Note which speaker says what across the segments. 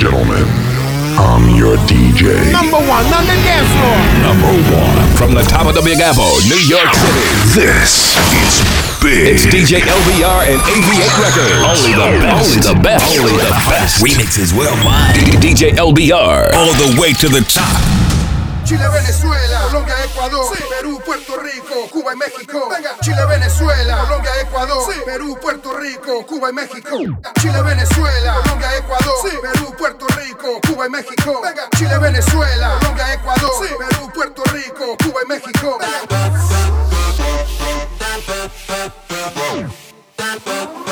Speaker 1: gentlemen, I'm your DJ.
Speaker 2: Number one on the dance floor.
Speaker 3: Number one from the top of the Big Apple, New York City.
Speaker 1: This is big.
Speaker 3: It's DJ LBR and AV8 Records. Only the best. Only the best. Only the best.
Speaker 4: Remixes worldwide.
Speaker 3: DJ LBR.
Speaker 4: All the way to the top.
Speaker 5: Chile, Venezuela, Colombia, Ecuador, Perú, Puerto Rico, Cuba y México. Chile, Venezuela, Colombia, Ecuador, Perú, Puerto Rico, Cuba y México. Chile, Venezuela, Colombia, Ecuador, Perú, Puerto Rico, Cuba y México. Chile, Venezuela, Colombia, Ecuador, Perú, Puerto Rico, Cuba y México. Latina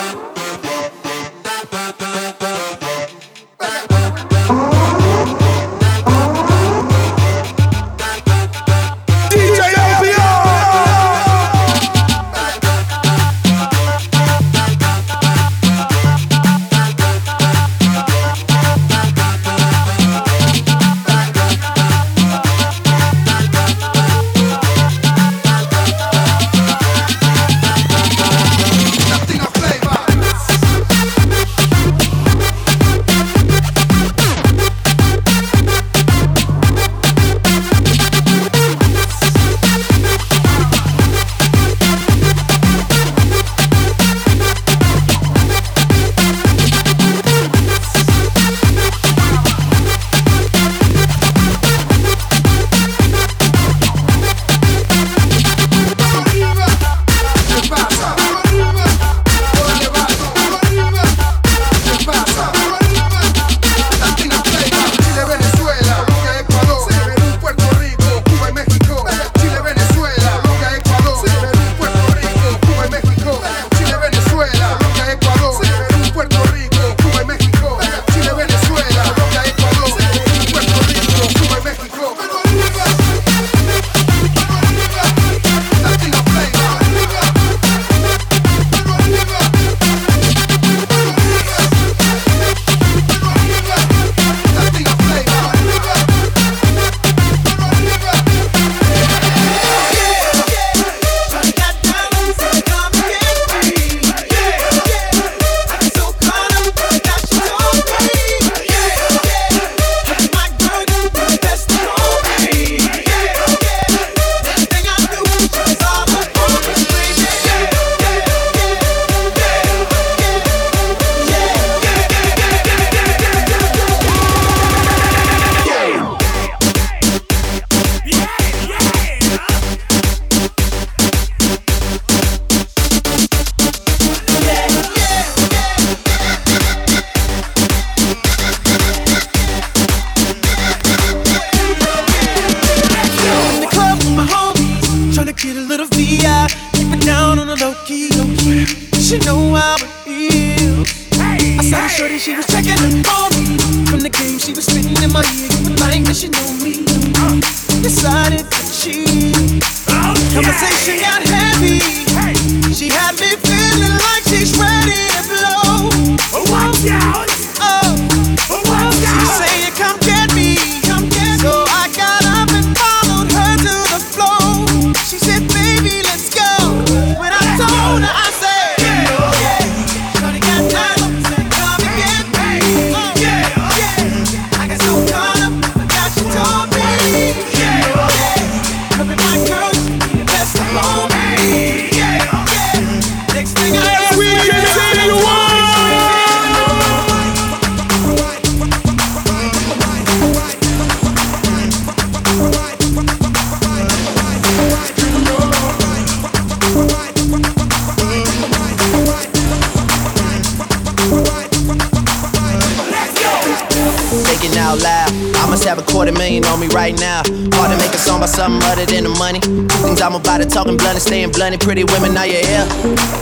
Speaker 6: talking blunt and. Pretty women, are you here?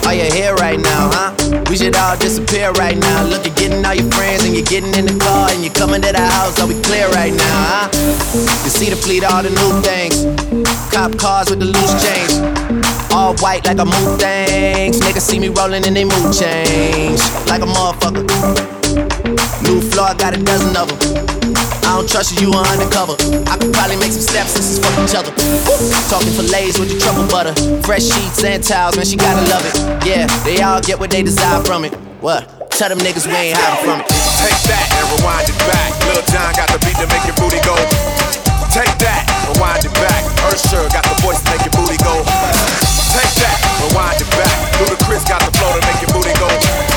Speaker 6: Are you here right now, huh? We should all disappear right now. Look, you're getting all your friends and you're getting in the car and you're coming to the house. Are we clear right now, huh? You see the fleet, all the new things. Cop cars with the loose chains. All white like a mood things. Niggas see me rolling and they mood change. Like a motherfucker. New floor, I got a dozen of them. I don't trust you, you are undercover. I could probably make some steps sisters fuck each other. Talking fillets with the trouble butter. Fresh sheets and towels, man, she gotta love it. Yeah, they all get what they desire from it. What? Tell them niggas we ain't hiding from it.
Speaker 7: Take that and rewind it back. Lil Jon got the beat to make your booty go. Take that, rewind it back. Usher got the voice to make your booty go. Take that, rewind it back. Ludacris got the flow to make your booty go.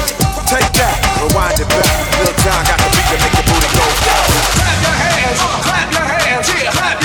Speaker 7: Take that, rewind it back. Lil Jon got the beat to make your booty go.
Speaker 8: Clap your hands, clap your hands, yeah, clap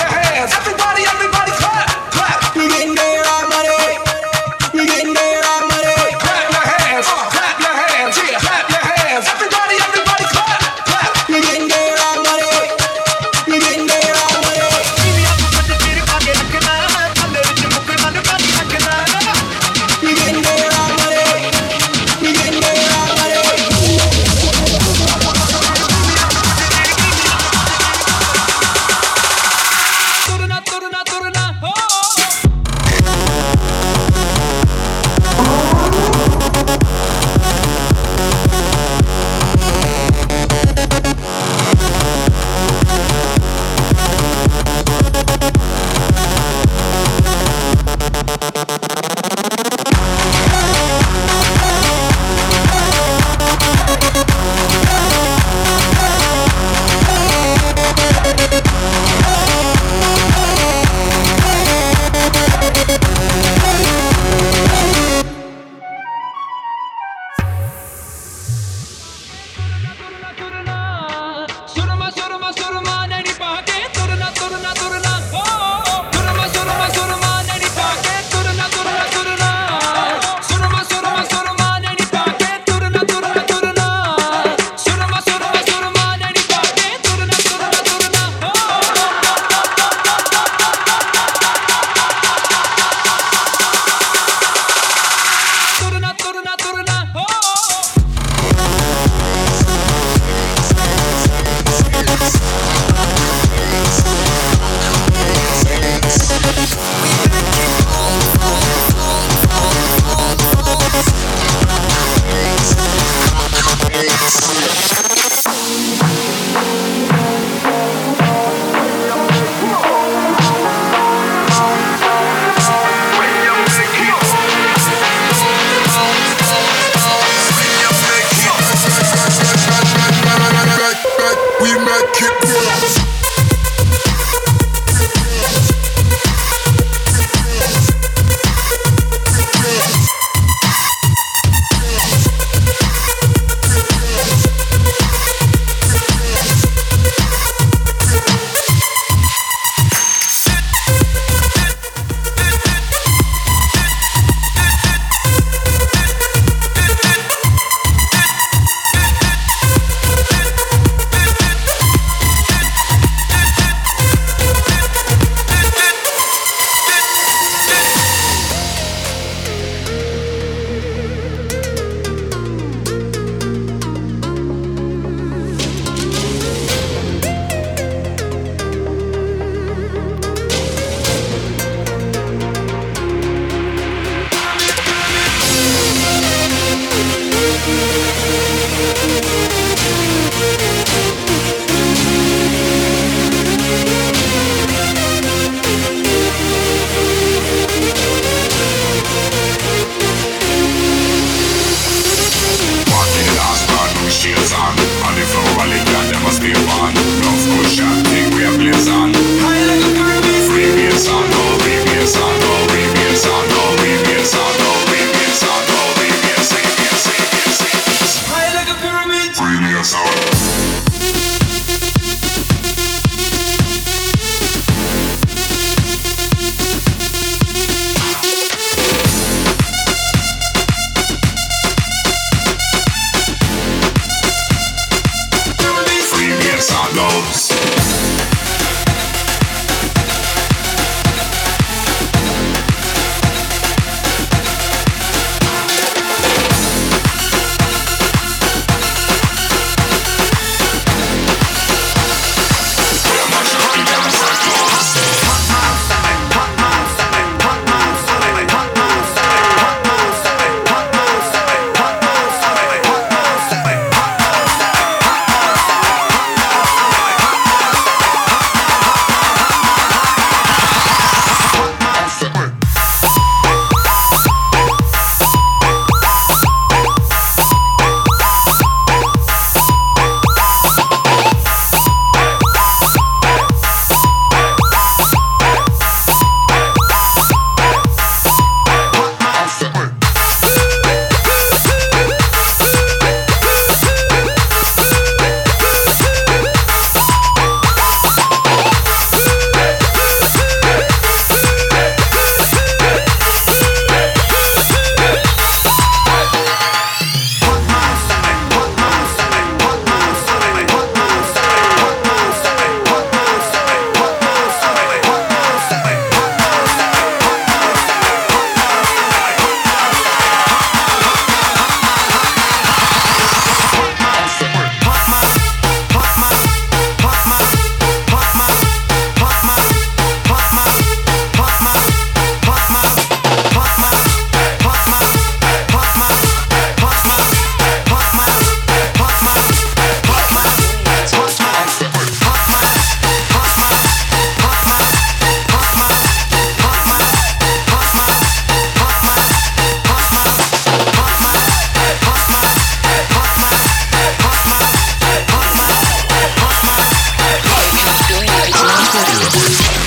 Speaker 9: Bye.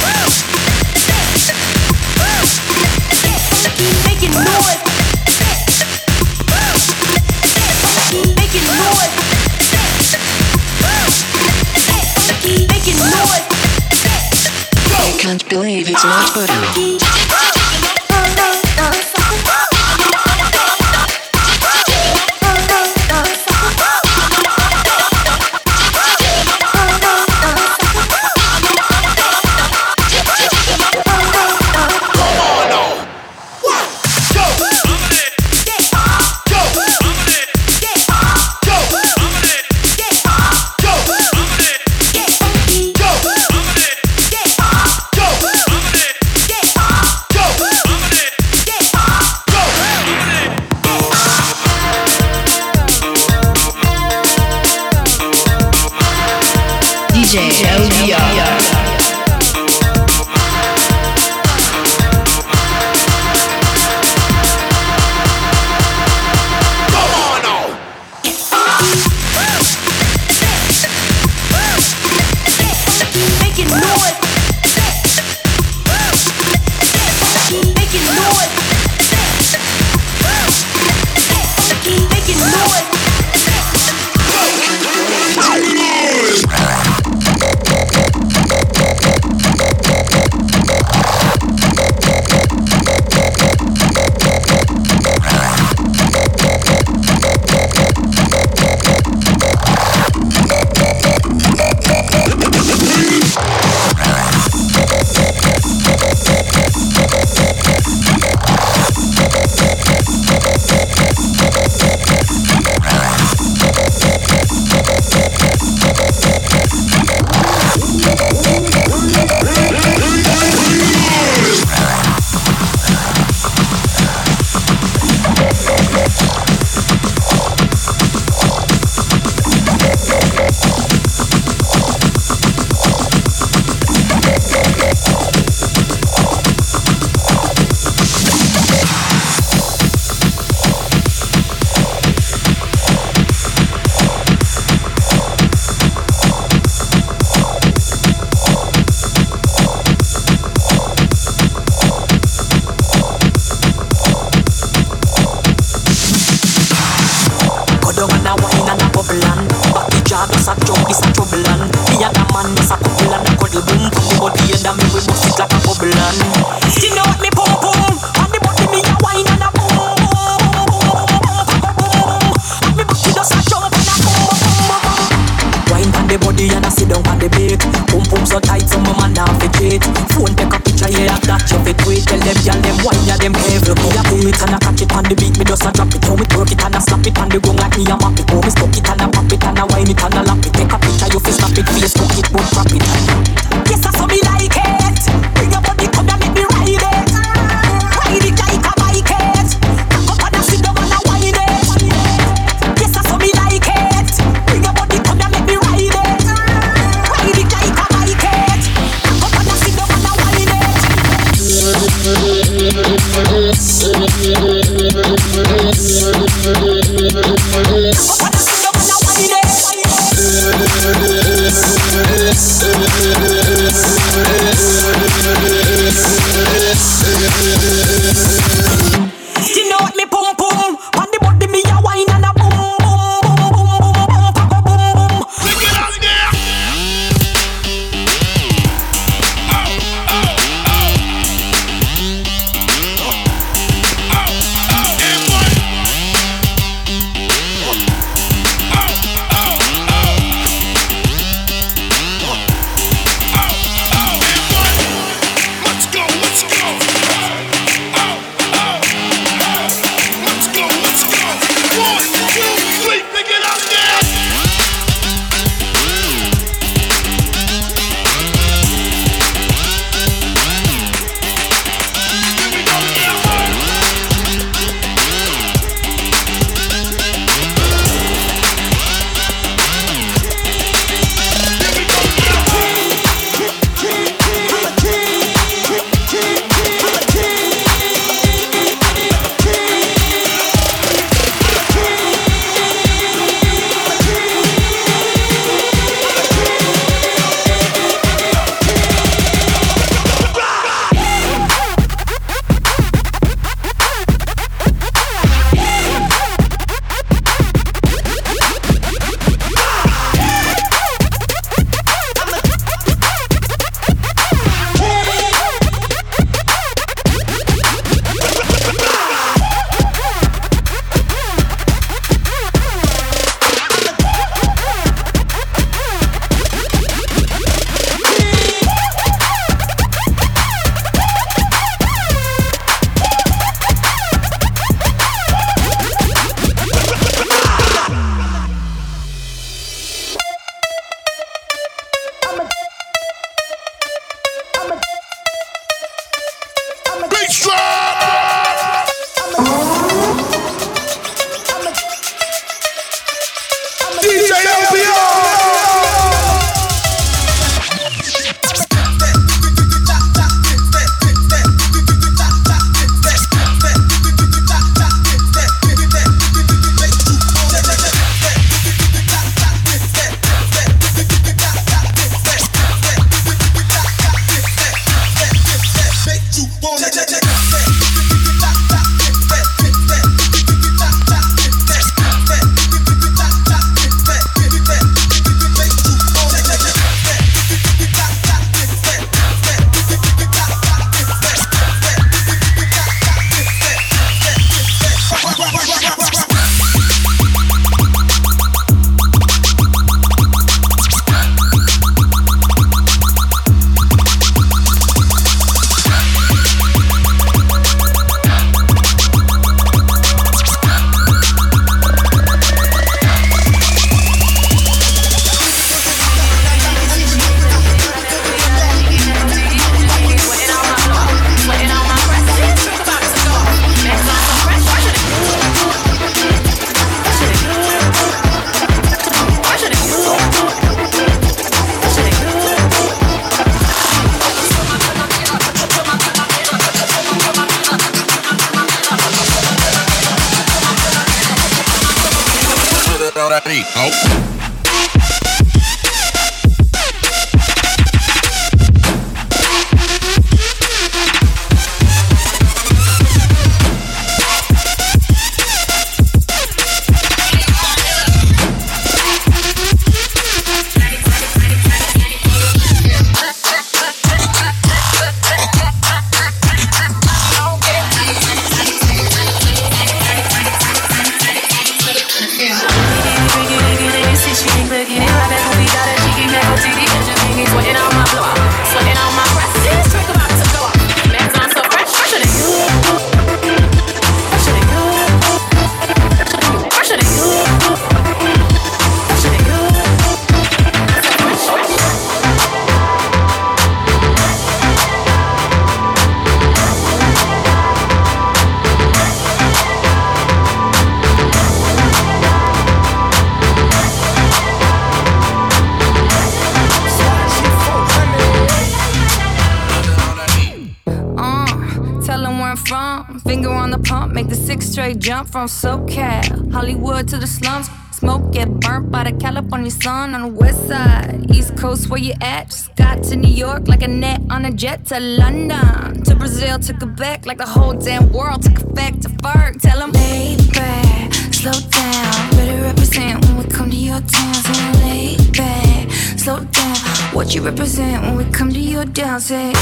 Speaker 9: York like a net on a jet to London. To Brazil, to Quebec, like the whole damn world took effect to Ferg. Tell them, lay back, slow down. Better represent when we come to your town. So lay back, slow down. What you represent when we come to your down? Say, eh?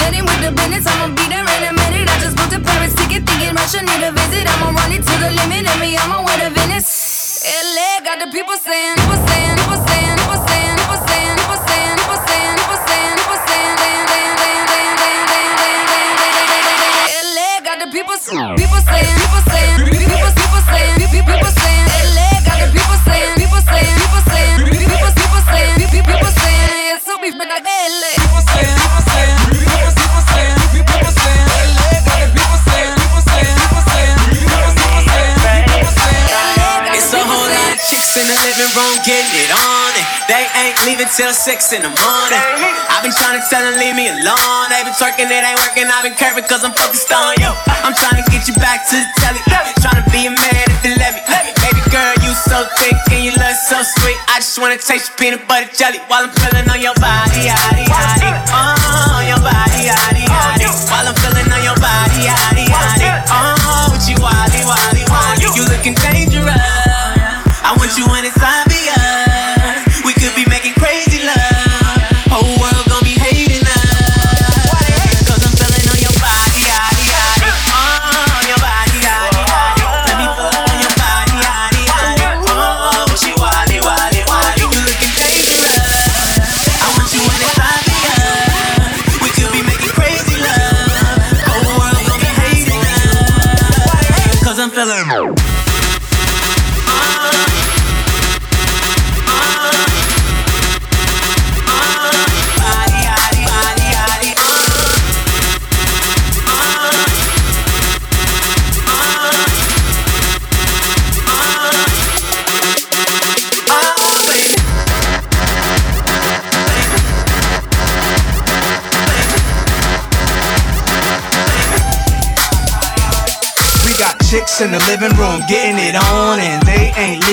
Speaker 9: getting with the business, I'ma be there in a minute. I just booked a Paris ticket, thinking Russia need a visit. I'ma run it to the limit, and me, I'm on way to Venice. LA got the people saying, people saying, people, people saying, people saying, people, people saying, people saying, LA got the people saying, people saying, people saying, people, people saying, people saying, it's so beef, but like LA. People saying, people saying, people, people saying, people saying, LA got the people saying, people saying, people saying, people, people saying, people saying,
Speaker 10: It's a whole lot of chicks in the living room getting it they ain't leaving till six in the morning. I've been trying to tell them leave me alone. They been twerking, it ain't working. I've been curving cause I'm focused on you. I'm trying to get you back to the telly. Trying to be a man if you let me. Baby girl, you so thick and you look so sweet. I just wanna taste your peanut butter jelly while I'm feeling on your body, yaddy, yaddy. Oh, on your body, yaddy, yaddy. While I'm feeling on your body, yaddy, yaddy. Oh, with you, wally, wally, wally. You looking dangerous. I want you when
Speaker 11: in the living room getting it on, and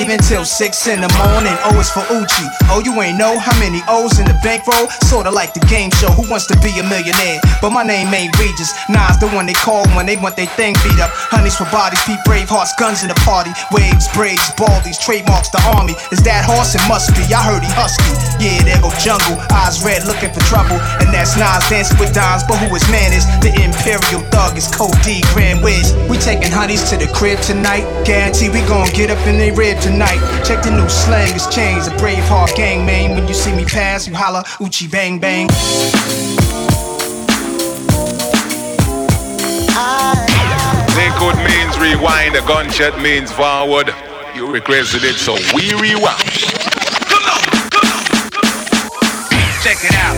Speaker 11: leaving till six in the morning. Oh, it's for Uchi. Oh, you ain't know how many O's in the bankroll? Sorta like the game show, Who Wants to Be a Millionaire? But my name ain't Regis. Nas the one they call when they want their thing beat up. Honeys for bodies, beat brave hearts, guns in the party. Waves, braids, baldies, trademarks the army. Is that horse? It must be. I heard he husky. Yeah, there go jungle. Eyes red, looking for trouble. And that's Nas dancing with dimes. But who his man is? The Imperial Thug is Code D, Grand Wiz. We taking honeys to the crib tonight. Guarantee we gon' get up in they rib tonight. Check the new slang, it's changed. A brave heart gang, man. When you see me pass, you holla, Uchi bang bang.
Speaker 12: Liquid means rewind, a gunshot means forward. You requested it, so we rewind.
Speaker 13: Check it out.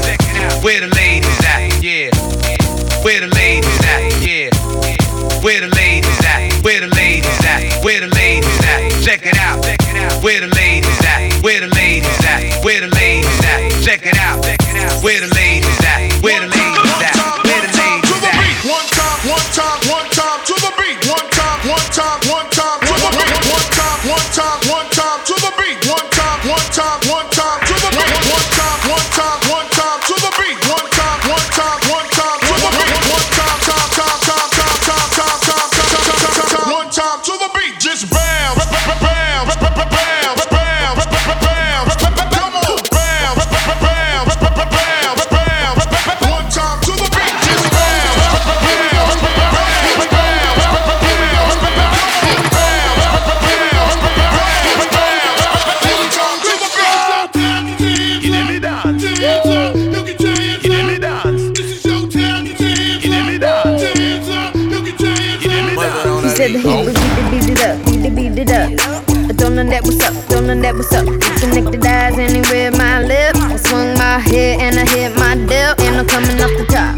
Speaker 13: Where the ladies at? Yeah. Where the Where the ladies at? Where the ladies at? Where the ladies at? Check it out. Where the
Speaker 14: that what's up, don't know that what's up. Connected eyes anywhere my lip. I swung my head and I hit my dip, and I'm coming off the top.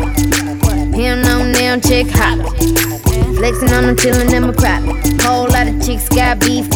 Speaker 14: Here no now, chick hop. Flexing on chillin' in my crop. Whole lot of chicks got beef,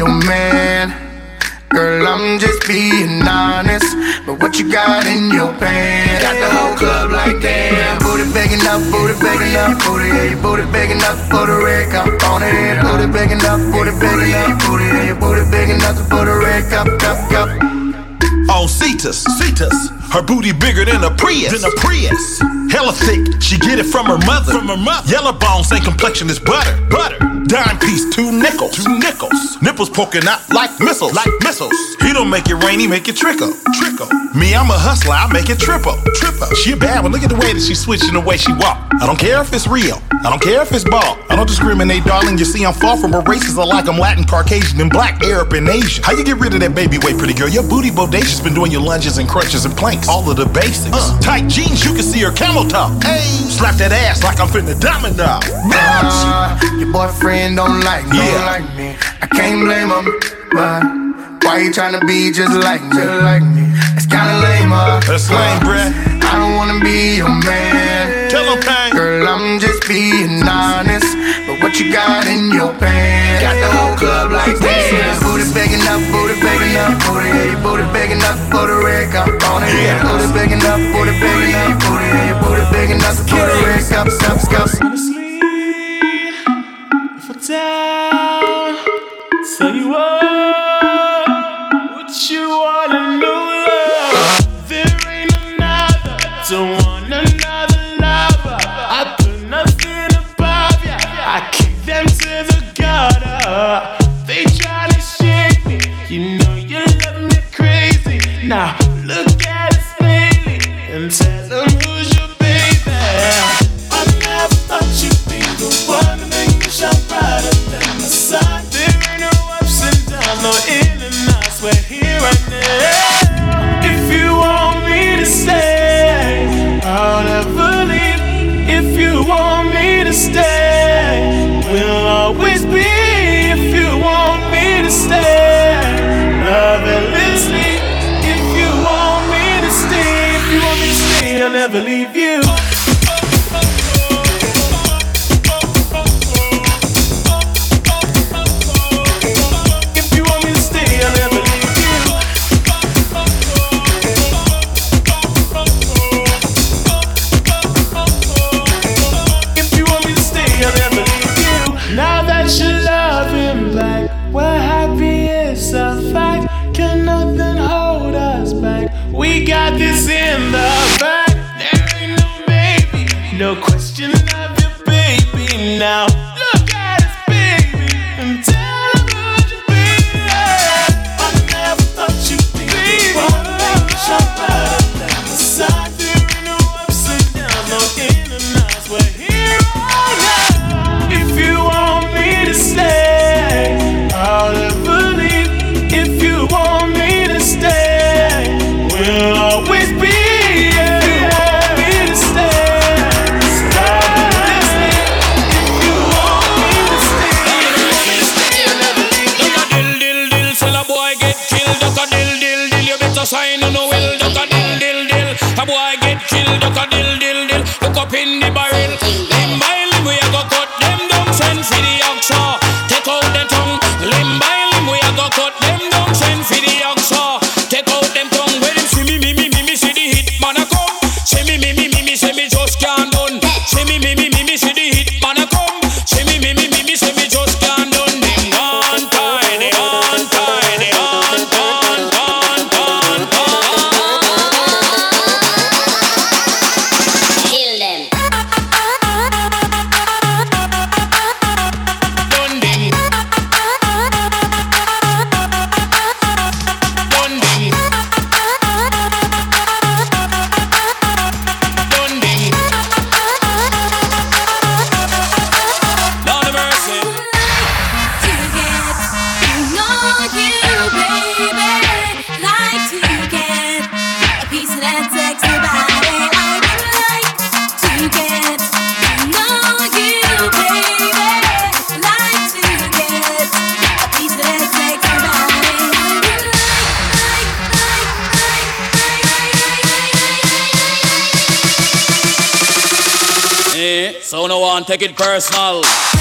Speaker 15: your
Speaker 16: man. Girl, I'm just being honest. But what you got in your pants? Got the whole club like damn. Booty big enough, booty big enough, booty, yeah, your booty big enough for the red cup on it. Booty big enough, booty big enough, booty, yeah, your booty enough to put a red cup, cup, cup.
Speaker 17: On Cetus, Cetus, her booty bigger than a Prius, than a Prius. Hella thick, she get it from her mother, from her mother. Yellow bone, same complexion as butter, butter. Dime piece, two nickels, two nickels. Nipples poking out like missiles, like missiles. He don't make it rain, he make it trickle, trickle. Me, I'm a hustler, I make it triple, triple. She a bad one, look at the way that she switching the way she walk. I don't care if it's real, I don't care if it's ball. I don't discriminate, darling. You see, I'm far from a racist. I like I'm Latin, Caucasian, and black, Arab, and Asian. How you get rid of that baby weight, pretty girl? Your booty bodacious, been doing your lunges and crunches and planks. All of the basics. Uh, tight jeans, you can see her camel toe. Hey, slap that ass like I'm finna domino.
Speaker 16: Uh, your boyfriend men don't like me. Yeah. Like me. I can't blame them, but why you trying to be just like me? Just like me. It's kinda lame, uh.
Speaker 17: That's lame, bruh.
Speaker 16: I don't wanna be your man.
Speaker 17: Tell them, pain.
Speaker 16: Girl, I'm just being honest. But what you got in your pants? Got the whole club like this. Yeah. Booty begging up, booty begging up, booty. Yeah, your booty begging up for the red cup on it. Yeah. Booty begging up, booty begging up, booty. Yeah, your booty begging up for the red cup,
Speaker 18: Stop, stop. Say what? What you wanna know, love? There ain't another. Don't want another lover. I put nothing above ya. I kick them to the gutter. They try to shake me. You know you love me crazy. Now look at us lately and tell them who's your.
Speaker 19: go cut take it personal.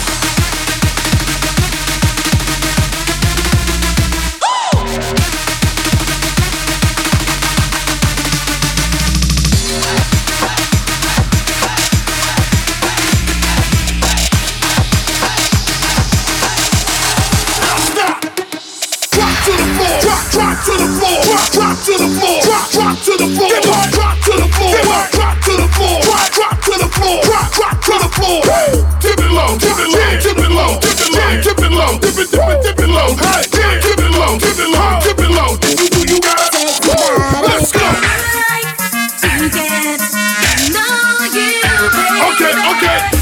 Speaker 20: Get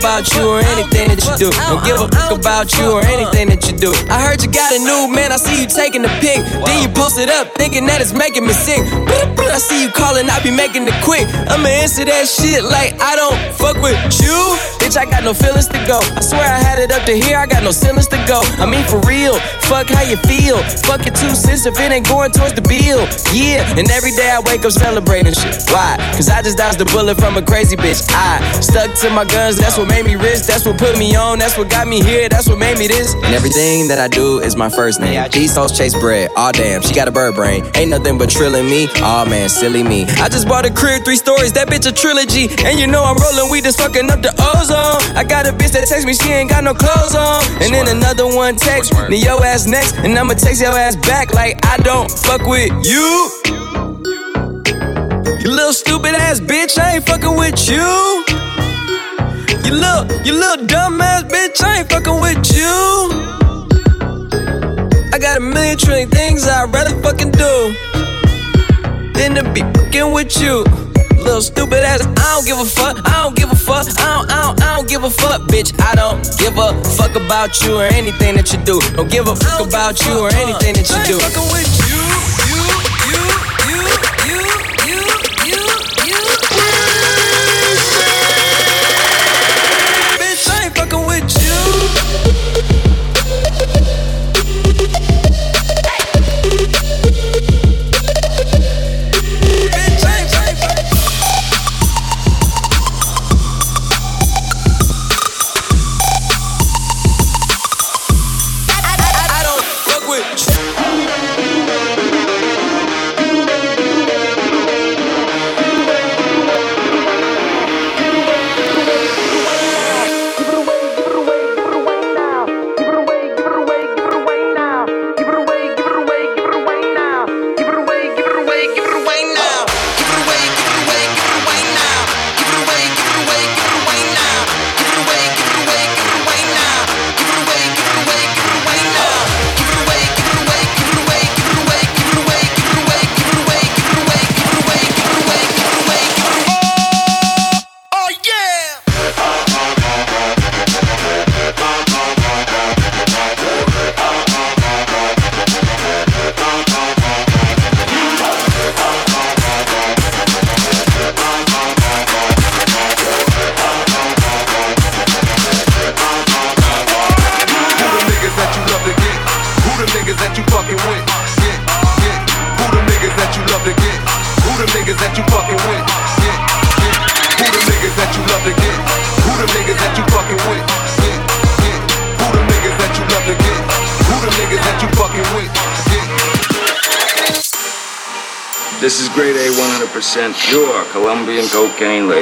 Speaker 20: about you or anything that you do. Don't give a fuck about you or anything that you do. I heard you got a new man. I see you taking the pic. Then you post it up, thinking that it's making me sick. I see you calling, I be making it quick. I'ma answer that shit like I don't fuck with you. Bitch, I got no feelings to go. I swear I had it up to here, I got no ceilings to go. I mean, for real, fuck how you feel. Fuck your two cents if it ain't going towards the bill. Yeah, and every day I wake up celebrating shit. Why? Cause I just dodged a bullet from a crazy bitch. I stuck to my guns, that's what made me rich. That's what put me on, that's what got me here, that's what made me this. And everything that I do is my first name. These hoes chase bread, aw damn, she got a bird brain. Ain't nothing but trilling me, aw man, silly me. I just bought a crib, three stories, that bitch a trilogy. And you know I'm rolling weed, just fucking up the ozone. I got a bitch that text me, she ain't got no clothes on. And then another one text me, yo ass next, and I'ma text your ass back like I don't fuck with you. You little stupid ass bitch, I ain't fucking with you. You little, you little dumb ass bitch, I ain't fucking with you. I got a million trillion things I'd rather fucking do than to be fucking with you. Little stupid ass, I don't give a fuck, I don't give a fuck, I don't, I don't, I don't give a fuck, bitch. I don't give a fuck about you or anything that you do. Don't give a fuck about you or anything that you do.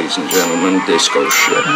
Speaker 18: Ladies and gentlemen. Disco shit.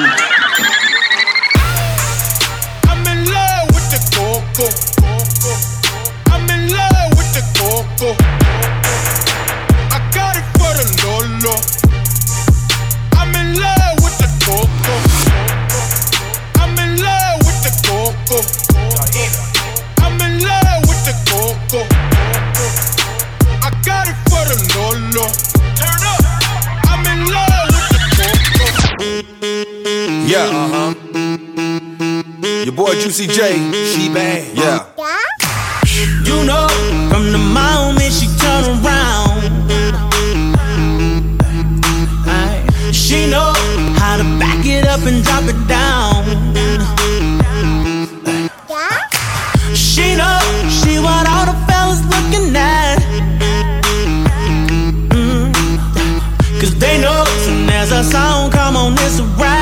Speaker 18: A come on, it's a rap.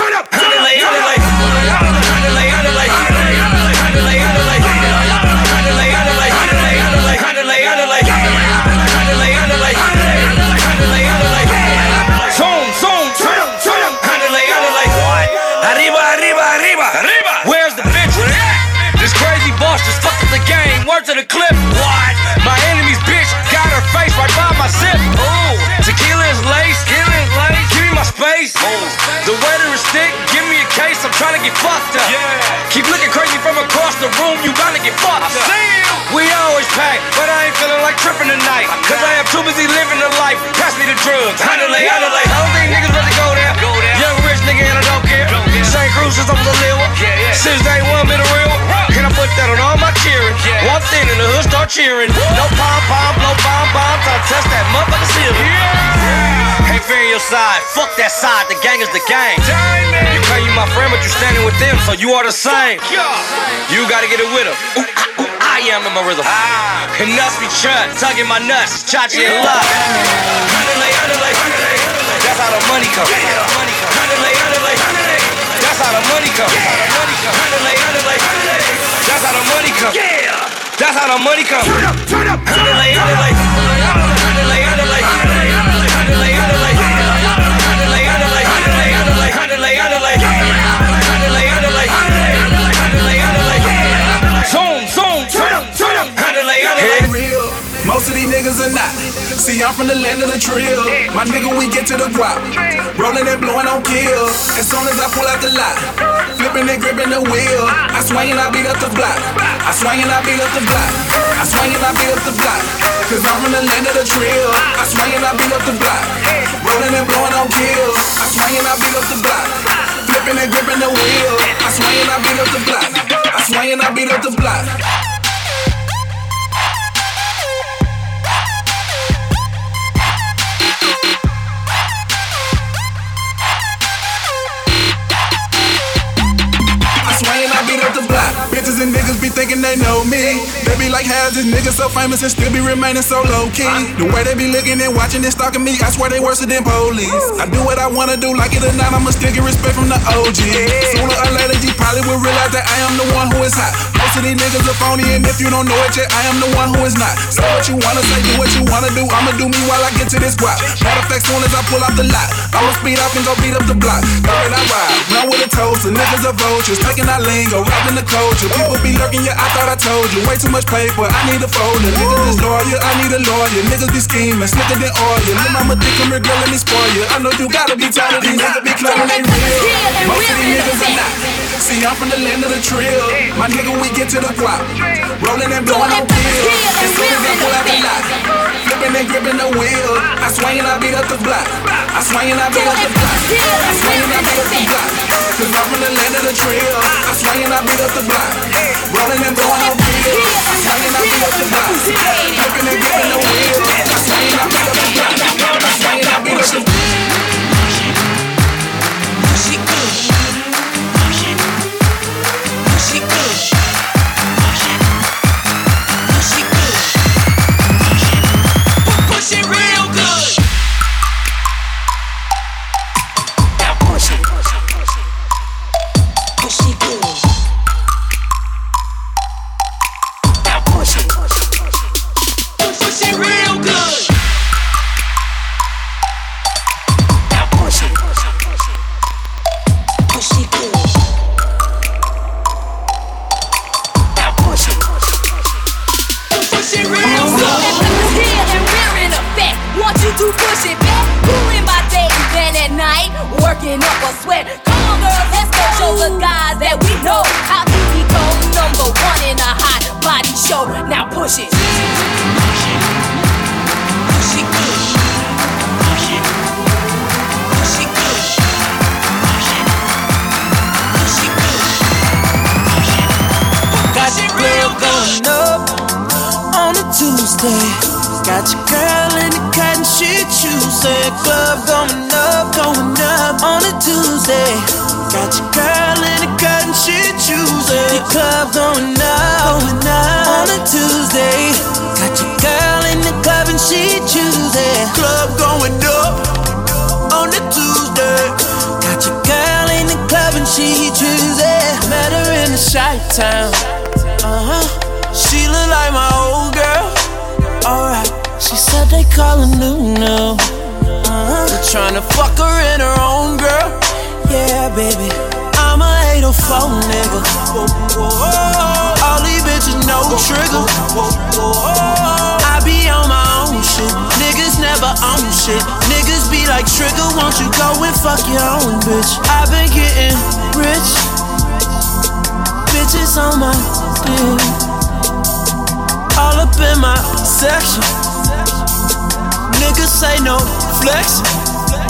Speaker 13: The weather is thick. Give me a case. I'm trying to get fucked up. Yeah. Keep looking crazy from across the room. You gotta get fucked up. We always pack, but I ain't feeling like tripping tonight. Cause I am too busy living the life. Pass me the drugs. Handle it, handle it. I don't think niggas ready to go there. Go there. Young rich nigga and I don't care. Same crew since I was a little. Yeah, yeah. Since day one been a real. Can I put that on all my cheering? Yeah. Thing in the hood start cheering. No pom pom, no bomb bomb. Try to test that motherfucker ceiling. Yeah. Ain't fearing your side. Fuck that side. The gang is the gang. You claim you my friend, but you standing with them, so you are the same. You gotta get it with them. Ooh, ah, ooh, I am in my rhythm. And nuts be chut, tugging my nuts, chachi and love. That's how the money come. That's how the money come. That's how the money come. That's how the money come. Turn up, turn up, Zoom,
Speaker 16: Most of these niggas are not. See, I'm from the land of the trill. My nigga, we get to the guap. Rolling and blowing on kill. As soon as I pull out the lot, flipping and gripping the wheel. I swing and I beat up the block. I swing and I beat up the block. I swing and I beat up the block. Cause I'm from the land of the trill. I swing and I beat up the block. Rolling and blowing on kill. I swing and I beat up the block. Flipping and gripping the wheel. I swing and I beat up the block. I swing and I beat up the block. Bitches and niggas be thinking they know me. They be like, how's this nigga so famous and still be remaining so low key? The way they be looking and watching and stalking me, I swear they worse than police. I do what I wanna do, like it or not, I'ma still get respect from the OG. Sooner or later, you probably will realize that I am the one who is hot. Most of these niggas are phony, and if you don't know it yet, I am the one who is not. Say what you wanna say, do what you wanna do. I'ma do me while I get to this guap. Matter of fact, soon as I pull out the lot, I'ma speed up and go beat up the block. And I ride, run with a toast, the niggas are vultures, taking our lingo, rapping the culture. People be lurking, yeah, I thought I told you. Way too much paper, I need a folder. Niggas is lawyer, I need a lawyer. Niggas be scheming, slicker than oil. Lil' mama think I'm girl, let me spoil you. I know you gotta be tired of these niggas be claiming they real. Most of these niggas are not. See, I'm from the land of the trill. My nigga, we get to the guap. Rolling and blowing on pills. As soon as I pull out the lot. Flipping and gripping the wheel. I swing and I beat up the block. I swing and I beat up the block. I swing and I beat up the block. Cause I'm from the land of the trill. I swing and I beat up the block. Rolling and blowing on pills. I swing and I beat up the block. Flipping and gripping the wheel. I swing and I beat up the block. I swing and I beat up the block.
Speaker 18: Got your girl in the cotton shit Tuesday. Club going up, going up on a Tuesday. Got your girl in the cotton shit Tuesday. The club going up, going up on a Tuesday. Got your girl in the club and she Tuesday. Club going up on a Tuesday. Got your girl in the club and she Tuesday. Met her in the shy town. Uh huh. She look like my old girl. Alright. Said they call her new now. Uh-huh. To fuck her in her own girl. Yeah, baby. I'm a 804 nigga. All these bitches no trigger. I be on my own shit. Niggas never own shit. Niggas be like trigger. Won't you go and fuck your own bitch? i been getting rich. Bitches on my dick. All up in my section. Niggas say no flex.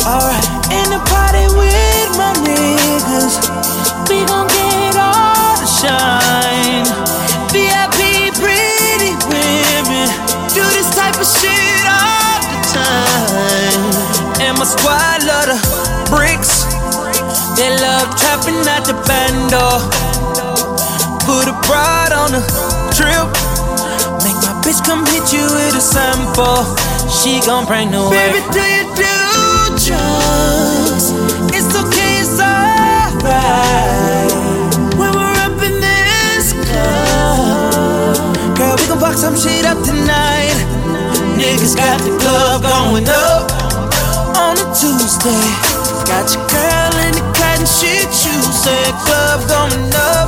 Speaker 18: Alright, in the party with my niggas. We gon' get all the shine. VIP pretty women. Do this type of shit all the time. And my squad love the bricks. They love trapping at the bando. Put a pride on the trip. Make my bitch come hit you with a sample. She gon' bring the. Baby, do you do drugs? It's okay, it's alright. When we're up in this club, girl, we gon' fuck some shit up tonight. Niggas got the club going up on a Tuesday. Got your girl in the cotton shit Tuesday. Club going up,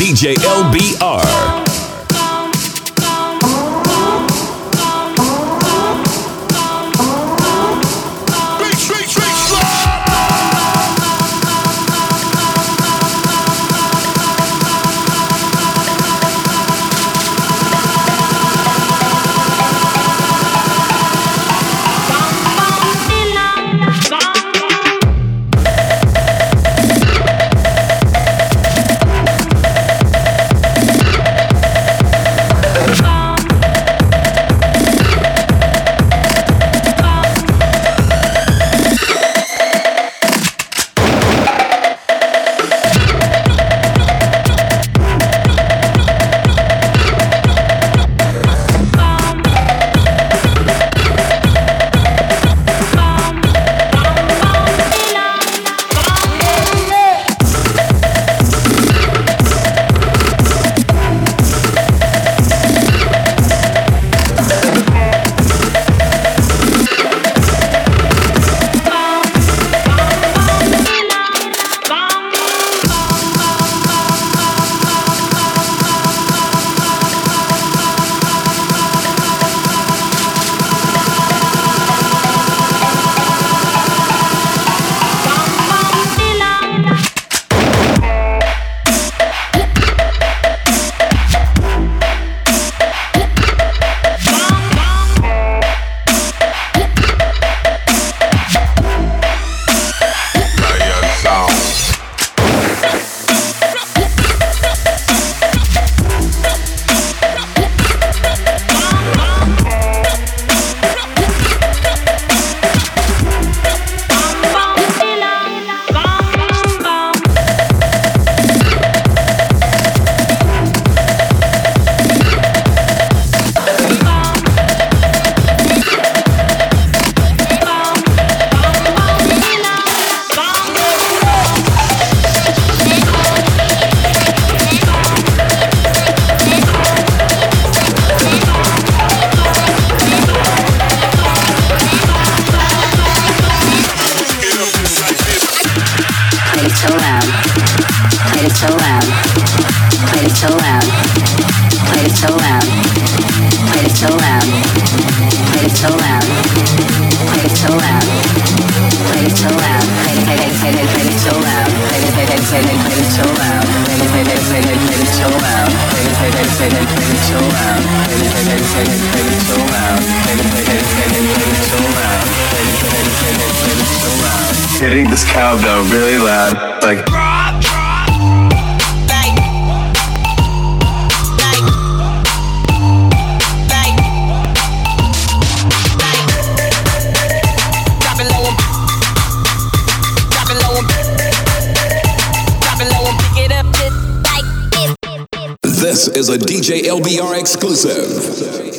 Speaker 21: DJ LBR.
Speaker 22: know, really loud, like.
Speaker 23: This
Speaker 5: is a DJ LBR exclusive.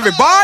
Speaker 19: everybody.